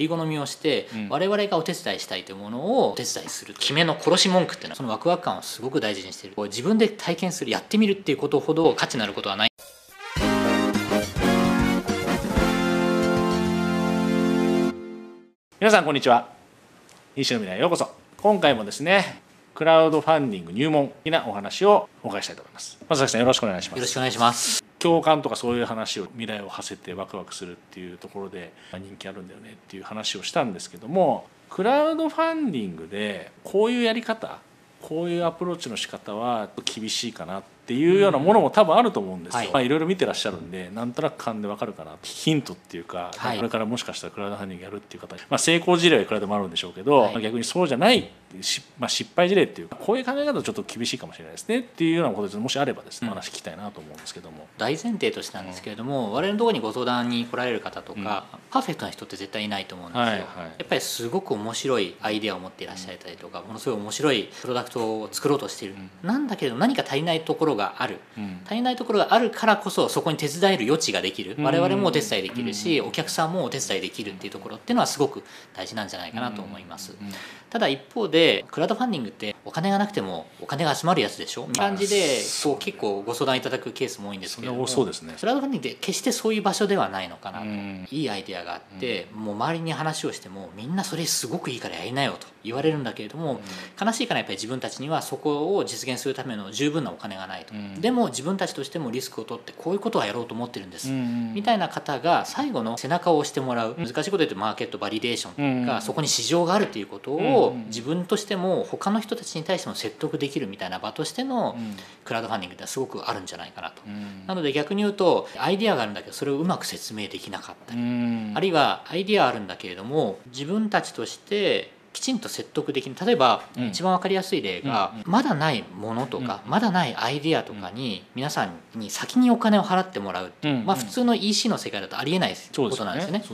り好みをして、うん。我々がお手伝いしたいというものをお手伝いする決めの殺し文句っていうのはそのワクワク感をすごく大事にしている自分で体験するやってみるっていうことほど価値のあることはない。皆さんこんにちは。西の未来へようこそ。今回もですねクラウドファンディング入門的なお話をお伺いしたいと思います。松崎さんよろしくお願いします。よろしくお願いします。共感とかそういう話を未来を馳せてワクワクするっていうところでまあ人気あるんだよねっていう話をしたんですけどもクラウドファンディングでこういうやり方こういうアプローチの仕方は厳しいかなっていうようなものも多分あると思うんですよ、はい。まあいろいろ見てらっしゃるんでなんとなく勘でわかるかなヒントっていうか、はい。これからもしかしたらクラウドファンディングやるっていう方、まあ、成功事例はいくらでもあるんでしょうけど、はい。まあ逆にそうじゃないし、まあ、失敗事例っていうかこういう考え方はちょっと厳しいかもしれないですねっていうようなことでもしあればですね、うん。お話聞きたいなと思うんですけども。大前提としてなんですけれども、我々のところにご相談に来られる方とか、パーフェクトな人って絶対いないと思うんですよ、はいはい。やっぱりすごく面白いアイデアを持っていらっしゃったりとか、ものすごい面白いプロダクトを作ろうとしている、なんだけれど何か足りないところがある。うん。足りないところがあるからこそそこに手伝える余地ができる。うん。我々もお手伝いできるしお客さんもお手伝いできるっていうところっていうのはすごく大事なんじゃないかなと思います。うん。ただ一方でクラウドファンディングってお金がなくてもお金が集まるやつでしょ？みたいな。感じでこう。結構ご相談いただくケースも多いんですけれどもそうですね。クラウドファンディングって決してそういう場所ではないのかなと、うん。いいアイデアがあって、もう周りに話をしてもみんなそれすごくいいからやりなよと言われるんだけれども、悲しいからやっぱり自分たちにはそこを実現するための十分なお金がないと、うん。でも自分たちとしてもリスクを取ってこういうことはやろうと思ってるんです、うんみたいな方が最後の背中を押してもらう。難しいこと言うとマーケットバリデーションというか、うんそこに市場があるということをうん。自分としても他の人たちに対しても説得できるみたいな場としてのうん。クラウドファンディングってすごくあるんじゃないかなと。うん。なので逆に言うとアイデアがあるんだけどそれをうまく説明できなかった。り、うん。あるいはアイデアあるんだけれども自分たちとしてきちんと説得できる。例えば、うん。一番わかりやすい例が、まだないものとか、まだないアイデアとかに皆さんに先にお金を払ってもらうっていう、うん。まあ、普通の EC の世界だとありえないことなんですよね。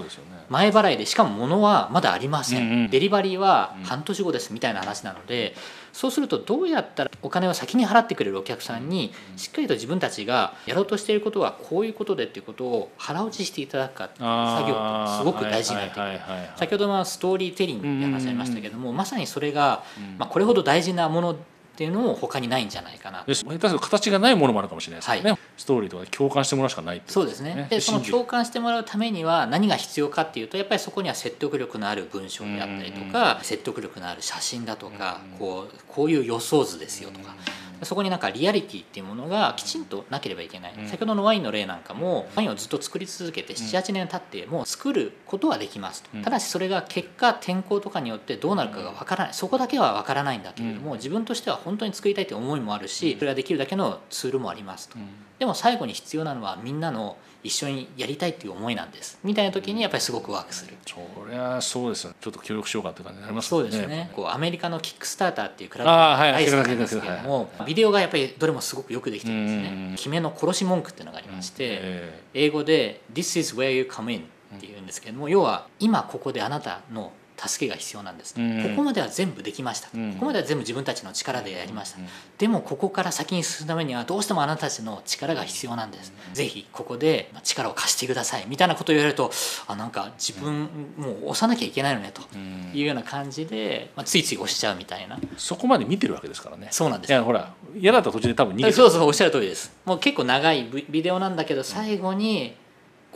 前払いでしかも物はまだありません。デリバリーは半年後ですみたいな話なので、そうするとどうやったらお金を先に払ってくれるお客さんにしっかりと自分たちがやろうとしていることはこういうことでっていうことを腹落ちしていただくか作業ってすごく大事になってくる先ほどのストーリーテリングって話ありましたけども、まさにそれが、うん。まあ、これほど大事なものっていうのも他にないんじゃないかなで下手すると形がないものもあるかもしれないですよね、はストーリーとかで共感してもらうしかないっていそうですね。でその共感してもらうためには何が必要かっていうとやっぱりそこには説得力のある文章であったりとか、説得力のある写真だとか、こうこういう予想図ですよとか、そこになんかリアリティっていうものがきちんとなければいけない、うん。先ほどのワインの例なんかもワインをずっと作り続けて78年経ってもう作ることはできますと、うん。ただしそれが結果天候とかによってどうなるかがわからない。そこだけはわからないんだけれども、自分としては本当に作りたいという思いもあるしそれができるだけのツールもありますと、うん。でも最後に必要なのはみんなの一緒にやりたいっていう思いなんです。みたいな時にやっぱりすごくワークする。そりゃそうですよ。ちょっと協力しようかっていう感じになりますそうよですね。こうアメリカのキックスターターっていうクラブあーはい大好きなんですけはいどもビデオがやっぱりどれもすごくよくできてるんですうんね決めの殺し文句っていうのがありましてえ英語で「This is where you come in」っていうんですけども要は今ここであなたの助けが必要なんですここまでは全部できましたうん。ここまでは全部自分たちの力でやりましたうん。でもここから先に進むためにはどうしてもあなたたちの力が必要なんです。ぜひここで力を貸してくださいみたいなことを言われるとあなんか自分もう押さなきゃいけないのねとうん。いうような感じで、まあ、ついつい押しちゃうみたいな。そこまで見てるわけですからね。そうなんです。いやほら嫌だったら途中で多分逃げてそうそうおっしゃる通りです。もう結構長いビビデオなんだけど最後に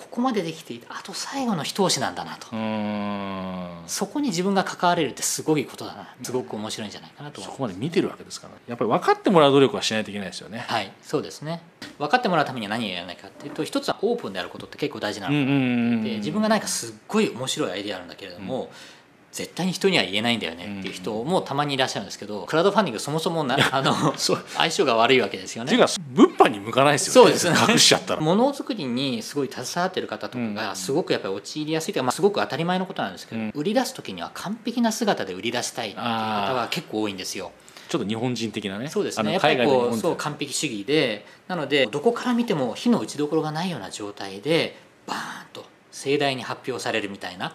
ここまでできていてあと最後の一押しなんだなと。そこに自分が関われるってすごいことだな。すごく面白いんじゃないかなとそこまで見てるわけですから。やっぱり分かってもらう努力はしないといけないですよね。はい。そうですね。分かってもらうためには何をやらないかっていうと一つはオープンであることって結構大事なの、うんうんうんうんで自分が何かすっごい面白いアイデアあるんだけれども、絶対に人には言えないんだよねっていう人もたまにいらっしゃるんですけどクラウドファンディングそもそもな あの相性が悪いわけですよね。物販に向かないですよね。そうですね。隠しちゃったら。ものづくりにすごい携わってる方とかがすごくやっぱり陥りやすいというか、まあ、すごく当たり前のことなんですけど、うん。売り出す時には完璧な姿で売り出したいっていう方が結構多いんですよ。ちょっと日本人的なね。そうですね。やっぱりこうそう完璧主義でなのでどこから見ても火の打ちどころがないような状態でバーンと盛大に発表されるみたいな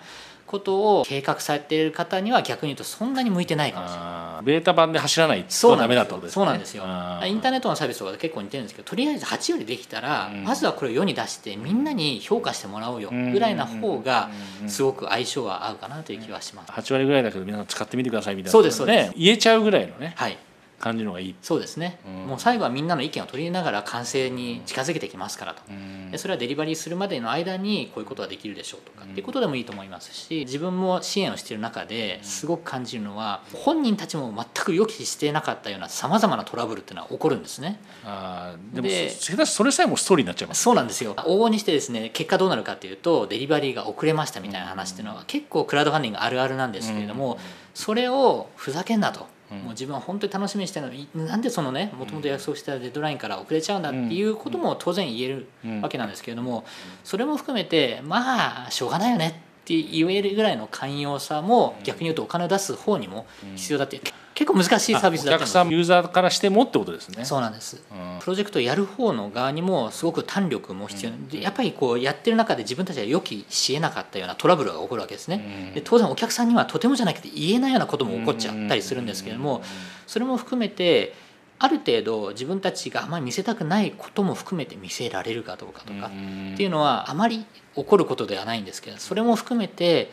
ことを計画されている方には逆に言うとそんなに向いてないかもしれない。ベータ版で走らないとダメだってことですね。そうなんですよ。インターネットのサービスとかで結構似てるんですけどとりあえず8よりできたら、うん。まずはこれを世に出してみんなに評価してもらおうよ。ぐらいな方がすごく相性は合うかなという気はします。8割ぐらいだけど皆さん使ってみてくださいみたいなそうですそうです。ね言えちゃうぐらいのね。はい感じの方がいい。そうですね、うん。もう最後はみんなの意見を取り入れながら完成に近づけてきますからと、うん。でそれはデリバリーするまでの間にこういうことができるでしょうとか。っていうことでもいいと思いますし自分も支援をしている中ですごく感じるのは本人たちも全く予期していなかったようなさまざまなトラブルっていうのは起こるんですね。あーでもで下手しそれさえもストーリーになっちゃいます。そうなんですよ。往々にしてですね結果どうなるかっていうとデリバリーが遅れましたみたいな話っていうのは結構クラウドファンディングあるあるなんですけれども、それをふざけんなと。うん。もう自分は本当に楽しみにしてるの。になんでそのねもともと約束したデッドラインから遅れちゃうんだっていうことも当然言えるうん。わけなんですけれどもそれも含めてまあしょうがないよねって言えるぐらいの寛容さも逆に言うとお金を出す方にも必要だって結構難しいサービスだったお客さんユーザーからしてもってことですね。そうなんです。うん。プロジェクトをやる方の側にもすごく胆力も必要。でやっぱりこうやってる中で自分たちが予期しえなかったようなトラブルが起こるわけですね。で当然お客さんにはとてもじゃなくて言えないようなことも起こっちゃったりするんですけれどもそれも含めてある程度自分たちがあまり見せたくないことも含めて見せられるかどうかとかっていうのはあまり起こることではないんですけどそれも含めて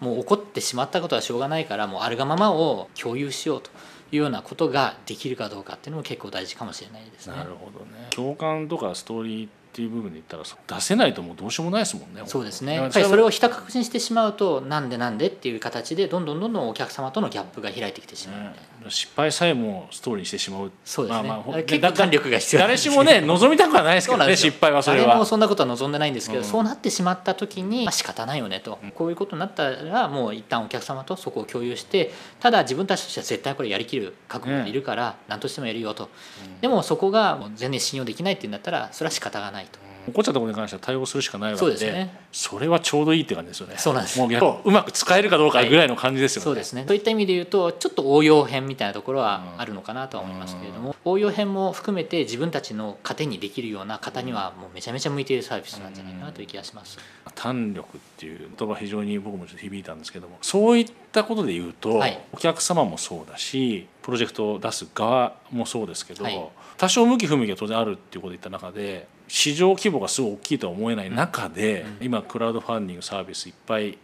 もう起こってしまったことはしょうがないからもうあるがままを共有しようというようなことができるかどうかっていうのも結構大事かもしれないですね。なるほどね。共感とかストーリーっていう部分で言ったら出せないともうどうしようもないですもんね。そうですね。やっぱりそれをひた隠しにしてしまうとなんでなんでっていう形でどんどんどんどんお客様とのギャップが開いてきてしまうみたいな、ね失敗さえもストーリーにしてしまう。そうですね、まあまあ結構胆力が必要誰しもね望みたくはないですけどね失敗はそれは。誰もそんなことは望んでないんですけど、うん。そうなってしまった時に、まあ、仕方ないよねと、こういうことになったらもう一旦お客様とそこを共有してただ自分たちとしては絶対これやりきる覚悟がいるから何としてもやるよと、でもそこが全然信用できないっていうんだったらそれは仕方がないと。起こっちゃったことに関しては対応するしかないわけそうでですね。それはちょうどいいって感じですよね。そうなんです。もう逆にうまく使えるかどうかぐらいの感じですよね、そうですね。そういった意味で言うとちょっと応用編みたいなところはあるのかなとは思いますけれども、応用編も含めて自分たちの糧にできるような方にはもうめちゃめちゃ向いているサービスなんじゃないかなという気がします。胆力っていう言葉非常に僕もちょっと響いたんですけどもそういったことで言うと、はい。お客様もそうだしプロジェクトを出す側もそうですけど、はい。多少向き不向きが当然あるっていうことを言った中で市場規模がすごい大きいとは思えない中で、今クラウドファンディングサービスいっぱい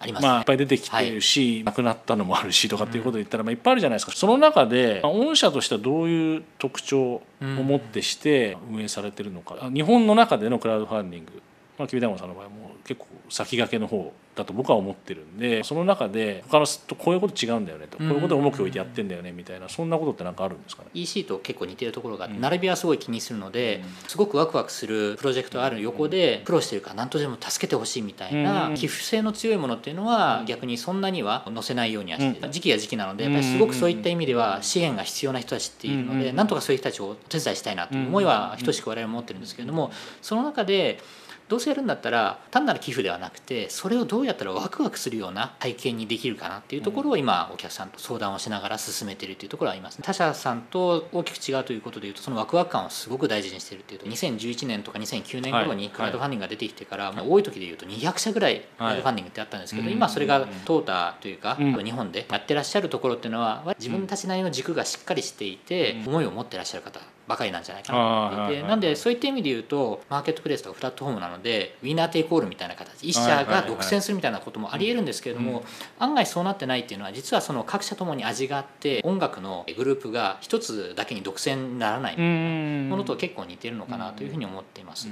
あります、まあ、いっぱい出てきてるし、なくなったのもあるしとかっていうことで言ったら、まあ、いっぱいあるじゃないですか。その中で、まあ御社としてはどういう特徴を持ってして運営されてるのか、あ日本の中でのクラウドファンディング、まあ、キビダイモンさんの場合も結構先駆けの方だと僕は思ってるんでその中で他のとこういうこと違うんだよねとこういうことを重きを置いてやってんだよねみたいなそんなことって何かあるんですかね？EC と結構似てるところがあって並びはすごい気にするので、すごくワクワクするプロジェクトがある横で苦労してるから何とでも助けてほしいみたいなうん。寄付性の強いものっていうのは逆にそんなには載せないようにはして時期が時期なのでやっぱりすごくそういった意味では支援が必要な人たちっているのでなんとかそういう人たちをお手伝いしたいなという思いは等しく我々も持ってるんですけれどもその中でどうせやるんだったら単なる寄付ではなくてそれをどうやったらワクワクするような体験にできるかなっていうところを今お客さんと相談をしながら進めているというところはあります他社さんと大きく違うということでいうとそのワクワク感をすごく大事にしているというと2011年とか2009年頃にクラウドファンディングが出てきてから、まあ多い時でいうと200社ぐらいクラウドファンディングってあったんですけど、はい今それがトータというか、うん。日本でやってらっしゃるところっていうのは自分たちなりの軸がしっかりしていて、思いを持ってらっしゃる方ばかりなんじゃないかなと思っていて、はいはい。なんでそういった意味で言うとマーケットプレイスとかプラットフォームなのでウィナーテイクオールみたいな形。一社が独占するみたいなこともありえるんですけれども、案外そうなってないっていうのは実はその各社ともに味があって音楽のグループが一つだけに独占にならないものと結構似てるのかなというふうに思っています。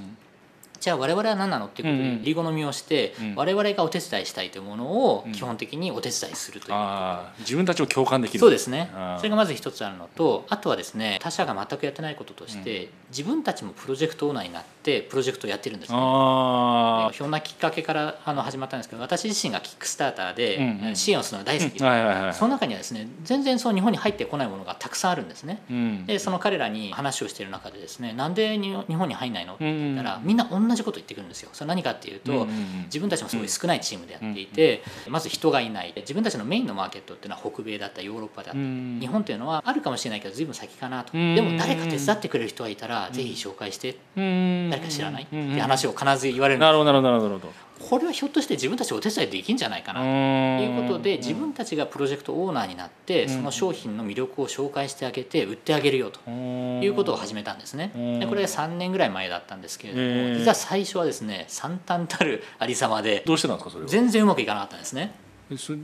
じゃあ我々は何なのっていうことうんうん。でリ好みをしてうん。我々がお手伝いしたいというものを基本的にお手伝いするという。ああ自分たちを共感できる。そうですね。それがまず一つあるのとあとはですね他社が全くやってないこととして、自分たちもプロジェクトオーナーになってプロジェクトをやってるんですねあひょんなきっかけからあの始まったんですけど私自身がキックスターターでうんうん。支援をするのが大好きで、その中にはですね全然そう日本に入ってこないものがたくさんあるんですね。うん。でその彼らに話をしている中でですねなんでに日本に入んないのって言ったら、うんみんな同じこと言ってくるんですよ。それ何かっていうと、自分たちもすごい少ないチームでやっていて、まず人がいない。自分たちのメインのマーケットっていうのは北米だったりヨーロッパだった。日本というのはあるかもしれないけど随分先かなと、うんでも誰か手伝ってくれる人がいたら、ぜひ紹介して。うん誰か知らない、って話を必ず言われる。んですなるほどなるほどなるほどこれはひょっとして自分たちお手伝いできんじゃないかなと。いうことで自分たちがプロジェクトオーナーになってその商品の魅力を紹介してあげて売ってあげるよと。いうことを始めたんですね。でこれが3年ぐらい前だったんですけれども実は最初はですね惨憺たるありさまでどうしてなんですかそれは？全然うまくいかなかったんですね。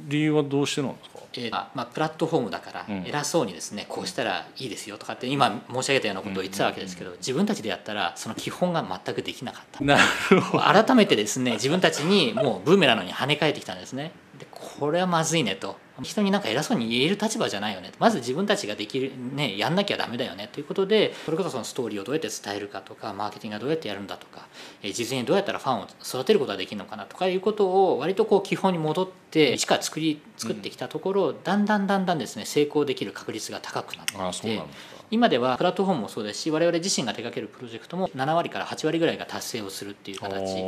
理由はどうしてなんですか？えーまあ、プラットフォームだからうん。偉そうにですね、こうしたらいいですよとかって今申し上げたようなことを言ってたわけですけど、自分たちでやったらその基本が全くできなかった。なるほど。改めてですね自分たちにもうブーメランに跳ね返ってきたんですね。でこれはまずいねと。人になんか偉そうに言える立場じゃないよね。まず自分たちができるねやんなきゃダメだよね。ということでそれこそそのストーリーをどうやって伝えるかとかマーケティングがどうやってやるんだとかえ事前にどうやったらファンを育てることができるのかなとかいうことを割とこう基本に戻って一から作り作ってきたところ、だんだんだんだんですね成功できる確率が高くなってきてああ今ではプラットフォームもそうですし我々自身が手掛けるプロジェクトも7割から8割ぐらいが達成をするっていう形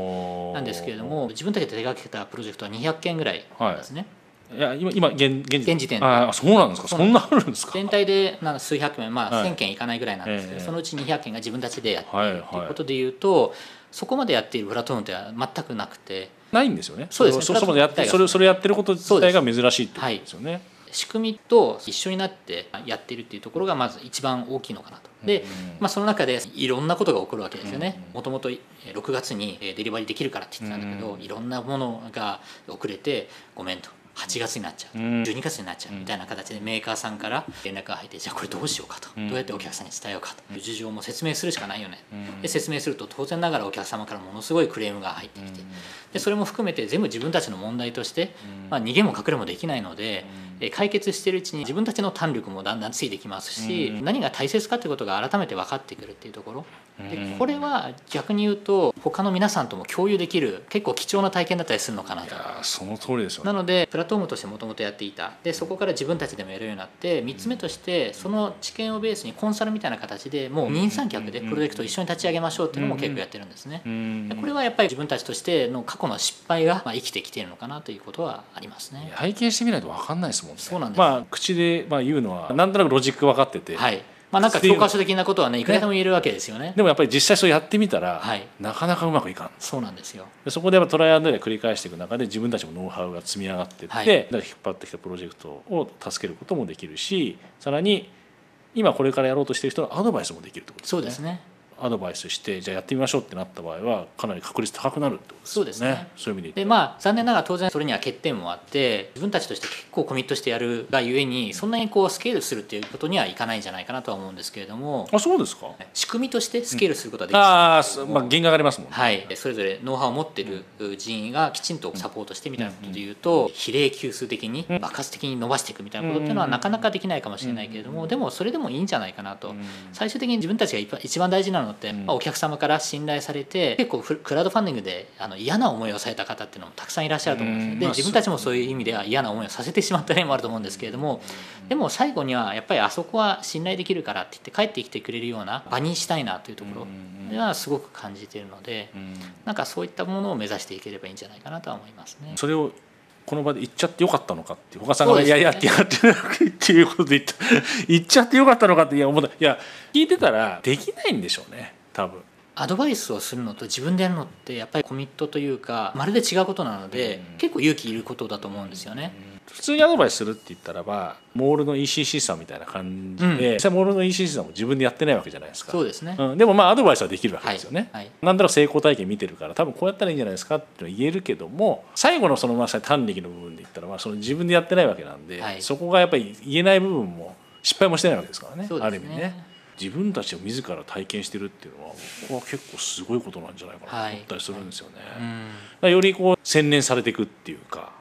なんですけれども自分たちで手掛けたプロジェクトは200件ぐらいなんですね、いや今今現現現時点で。ああそうなんですか。そそんなあるんですか。全体でなんか数百件まあはい。1000件いかないぐらいなんですけど、ええ。そのうち200件が自分たちでやっていはいるというはいことでいうと、そこまでやっているプラットフォームでは全くなくて。ないんですよね。そうですね。そそこまでやってそれそれやってること自体が珍しいってことですよね仕組みと一緒になってやってるっていうところがまず一番大きいのかなと。で、まあ、その中でいろんなことが起こるわけですよね。もともと6月にえーデリバリーできるからって言ってたんだけど、うんいろんなものが遅れてごめんと。8月になっちゃう、うん。12月になっちゃう。みたいな形でメーカーさんから連絡が入ってじゃあこれどうしようかと、うん。どうやってお客さんに伝えようかと。いう事情も説明するしかないよね、うん。で説明すると当然ながらお客様からものすごいクレームが入ってきて、でそれも含めて全部自分たちの問題として、まあ、逃げも隠れもできないので、え解決してるうちに自分たちの胆力もだんだんついてきますし、うん。何が大切かってことが改めて分かってくるっていうところでうん。これは逆に言うと他の皆さんとも共有できる結構貴重な体験だったりするのかないと。やその通りですよね。なのでプラットフォームとしてもともとやっていた。でそこから自分たちでもやるようになって3つ目としてその知見をベースにコンサルみたいな形でもう二人三脚でプロジェクトを一緒に立ち上げましょうっていうのも結構やってるんですね。うん。でこれはやっぱり自分たちとしての過去の失敗がまあ生きてきているのかなということはありますね。体験してみないと分かんないですもんね。そうなんです。まあ口でまあ言うのはなんとなくロジック分かってて、はいまあ、なんか教科書的なことはねいくらでも言えるわけですよね。でもやっぱり実際そうやってみたら、はいなかなかうまくいかんそうなんですよ。でそこでやっぱトライアンドエラー繰り返していく中で自分たちもノウハウが積み上がっていって、はい引っ張ってきたプロジェクトを助けることもできるしさらに今これからやろうとしている人のアドバイスもできるってことですねそうですね。アドバイスしてじゃあやってみましょうってなった場合はかなり確率高くなるってことですそうですね。そういう意味ででまあ残念ながら当然それには欠点もあって自分たちとして結構コミットしてやるがゆえにそんなにこうスケールするっていうことにはいかないんじゃないかなとは思うんですけれども。あそうですか。仕組みとしてスケールすることはできる、ああそまあ原価がありますもんね、はい、それぞれノウハウを持ってる人員がきちんとサポートしてみたいなことでいうと比例級数的に爆発的に伸ばしていくみたいなことっていうのはなかなかできないかもしれないけれどもでもそれでもいいんじゃないかなと。最終的に自分たちが一番大事なのってまあお客様から信頼されて結構フクラウドファンディングであの嫌な思いをされた方っていうのもたくさんいらっしゃると思うんですねで自分たちもそう。いう意味では嫌な思いをさせてしまった例もあると思うんですけれどもでも最後にはやっぱりあそこは信頼できるからって言って帰ってきてくれるような場にしたいなというところではすごく感じているので。うん。なんかそういったものを目指していければいいんじゃないかなとは思いますね。それをこの場で言っちゃってよかったのかって他さんが「そうですね。いやいやってやってなくて」っていうことで言った言っちゃってよかったのかっていや思った。いや聞いてたらできないんでしょうね多分。アドバイスをするのと自分でやるのってやっぱりコミットというかまるで違うことなので、うん。結構勇気いることだと思うんですよね。普通にアドバイスするって言ったらばモールの ECC さんみたいな感じで、うん。実際モールの ECC さんも自分でやってないわけじゃないですか。そうですね。うん、でもまあアドバイスはできるわけですよね、はい。はい。なんだろう成功体験見てるから多分こうやったらいいんじゃないですかって言えるけども最後のそのまさに単力の部分で言ったらまあその自分でやってないわけなんで、はい。そこがやっぱり言えない部分も失敗もしてないわけですからねね。ある意味ね。自分たちを自ら体験してるっていうのは僕は結構すごいことなんじゃないかなと思ったりするんですよね、うん、だやっからよりこう洗練されていくっていうか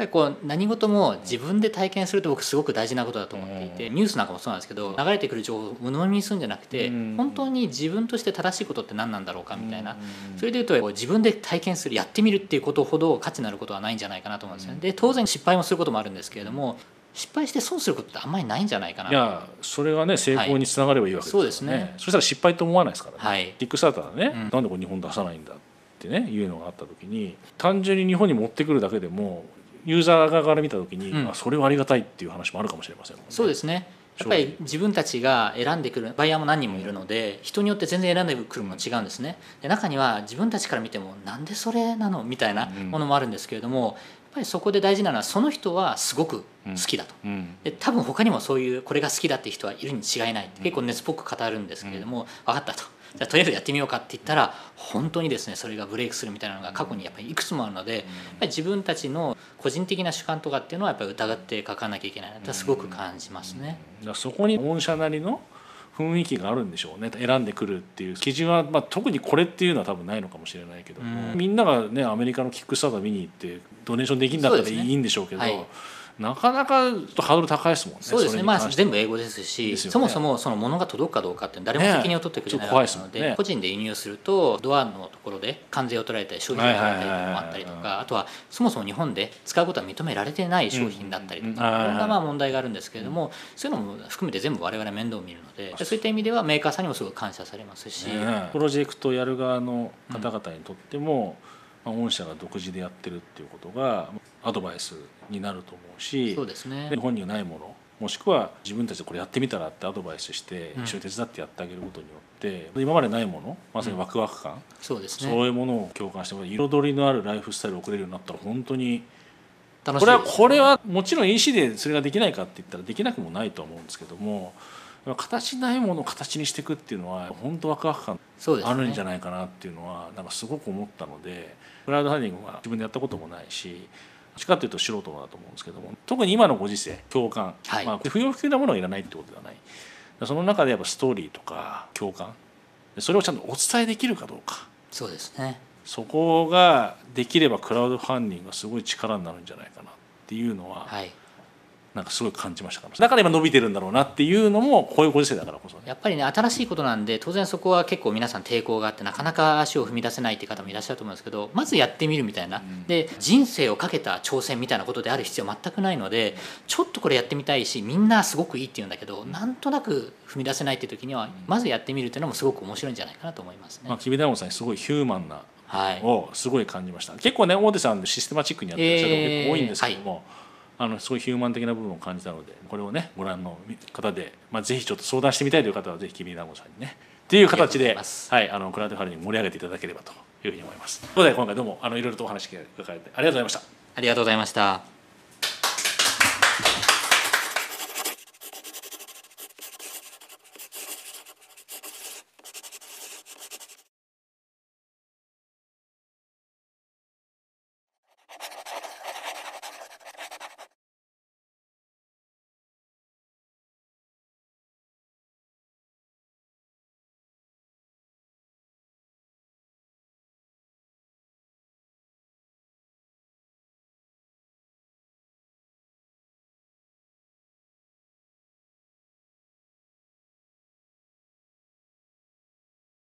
ぱりこう何事も自分で体験すると僕すごく大事なことだと思っていて、うニュースなんかもそうなんですけど流れてくる情報を鵜呑みにするんじゃなくて、うん。本当に自分として正しいことって何なんだろうかみたいな、うん。それでいうと自分で体験するやってみるっていうことほど価値のあることはないんじゃないかなと思うんですよね。で当然失敗もすることもあるんですけれども失敗して損することってあんまりないんじゃないかな。いやそれがね成功につながればいいわけですから、ね。そうですね。そしたら失敗と思わないですからね、はい。キックスターターでね、うん。なんでこれ日本出さないんだってねいうのがあった時に単純に日本に持ってくるだけでもユーザー側から見た時に、うん。あそれはありがたいっていう話もあるかもしれませんね。そうですね。やっぱり自分たちが選んでくるバイヤーも何人もいるので人によって全然選んでくるもの違うんですね。で中には自分たちから見てもなんでそれなのみたいなものもあるんですけれども、やっぱりそこで大事なのはその人はすごく好きだと、うん。で多分他にもそういうこれが好きだって人はいるに違いないって結構熱っぽく語るんですけれども、分かったとじゃあとりあえずやってみようかって言ったら本当にですねそれがブレイクするみたいなのが過去にやっぱりいくつもあるので、やっぱり自分たちの個人的な主観とかっていうのはやっぱり疑って書かなきゃいけないなってすごく感じますね。だからそこに御社なりの雰囲気があるんでしょうね。選んでくるっていう基準は、まあ、特にこれっていうのは多分ないのかもしれないけど。も、うん。みんながねアメリカのキックスターター見に行ってドネーションできるんだったらいいんでしょうけど。はいなかなかハードル高いですもんねそうですね。まあ全部英語ですしね。そもそもその物が届くかどうかって誰も責任を取ってくれないので、ちょっと怖いですもんね。個人で輸入するとドアのところで関税を取られたり消費税が取られたりとかもあったりとかあとはそもそも日本で使うことは認められてない商品だったりとうんうん。かいろんはないまあ問題があるんですけれどもそういうのも含めて全部我々面倒を見るのでそういった意味ではメーカーさんにもすごい感謝されますし、ねプロジェクトやる側の方々にとっても、まあ、御社が独自でやってるっていうことがアドバイスになると思うしそうですね。本にはないものもしくは自分たちでこれやってみたらってアドバイスしてうん。一緒に手伝ってやってあげることによって、今までないものまさにワクワク感、そうですそうねいうものを共感して彩りのあるライフスタイルを送れるようになったら本当に楽しこれはこれはもちろん EC でそれができないかって言ったらできなくもないと思うんですけども形ないものを形にしていくっていうのは本当ワクワク感あるんじゃないかなっていうのはなんかすごく思ったのでクラウドファンディングは自分でやったこともないしどっちかというと素人だと思うんですけども特に今のご時世共感、はい。まあ、不要不急なものがいらないってことではない。その中でやっぱストーリーとか共感。それをちゃんとお伝えできるかどうか。そうですね。そこができればクラウドファンディングがすごい力になるんじゃないかなっていうのははいなんかすごい感じましたから。だから今伸びてるんだろうなっていうのもこういうご時世だからこそ。ねやっぱりね新しいことなんで当然そこは結構皆さん抵抗があってなかなか足を踏み出せないっていう方もいらっしゃると思うんですけどまずやってみるみたいな、で人生をかけた挑戦みたいなことである必要全くないのでちょっとこれやってみたいしみんなすごくいいって言うんだけどなんとなく踏み出せないっていう時にはまずやってみるっていうのもすごく面白いんじゃないかなと思いますね。まあ、きびだんごさんにすごいヒューマンなはい、をすごい感じました。結構ね大手さんでシステマチックにやってる結構多いんですけども、あのすごいヒューマン的な部分を感じたのでこれをねご覧の方で、まあ、ぜひちょっと相談してみたいという方はぜひきびだんごさんにねっていう形ではい、あのクラウドファンディング盛り上げていただければというふうに思います。ということで今回どうもあのいろいろとお話聞かれてありがとうございました。ありがとうございました。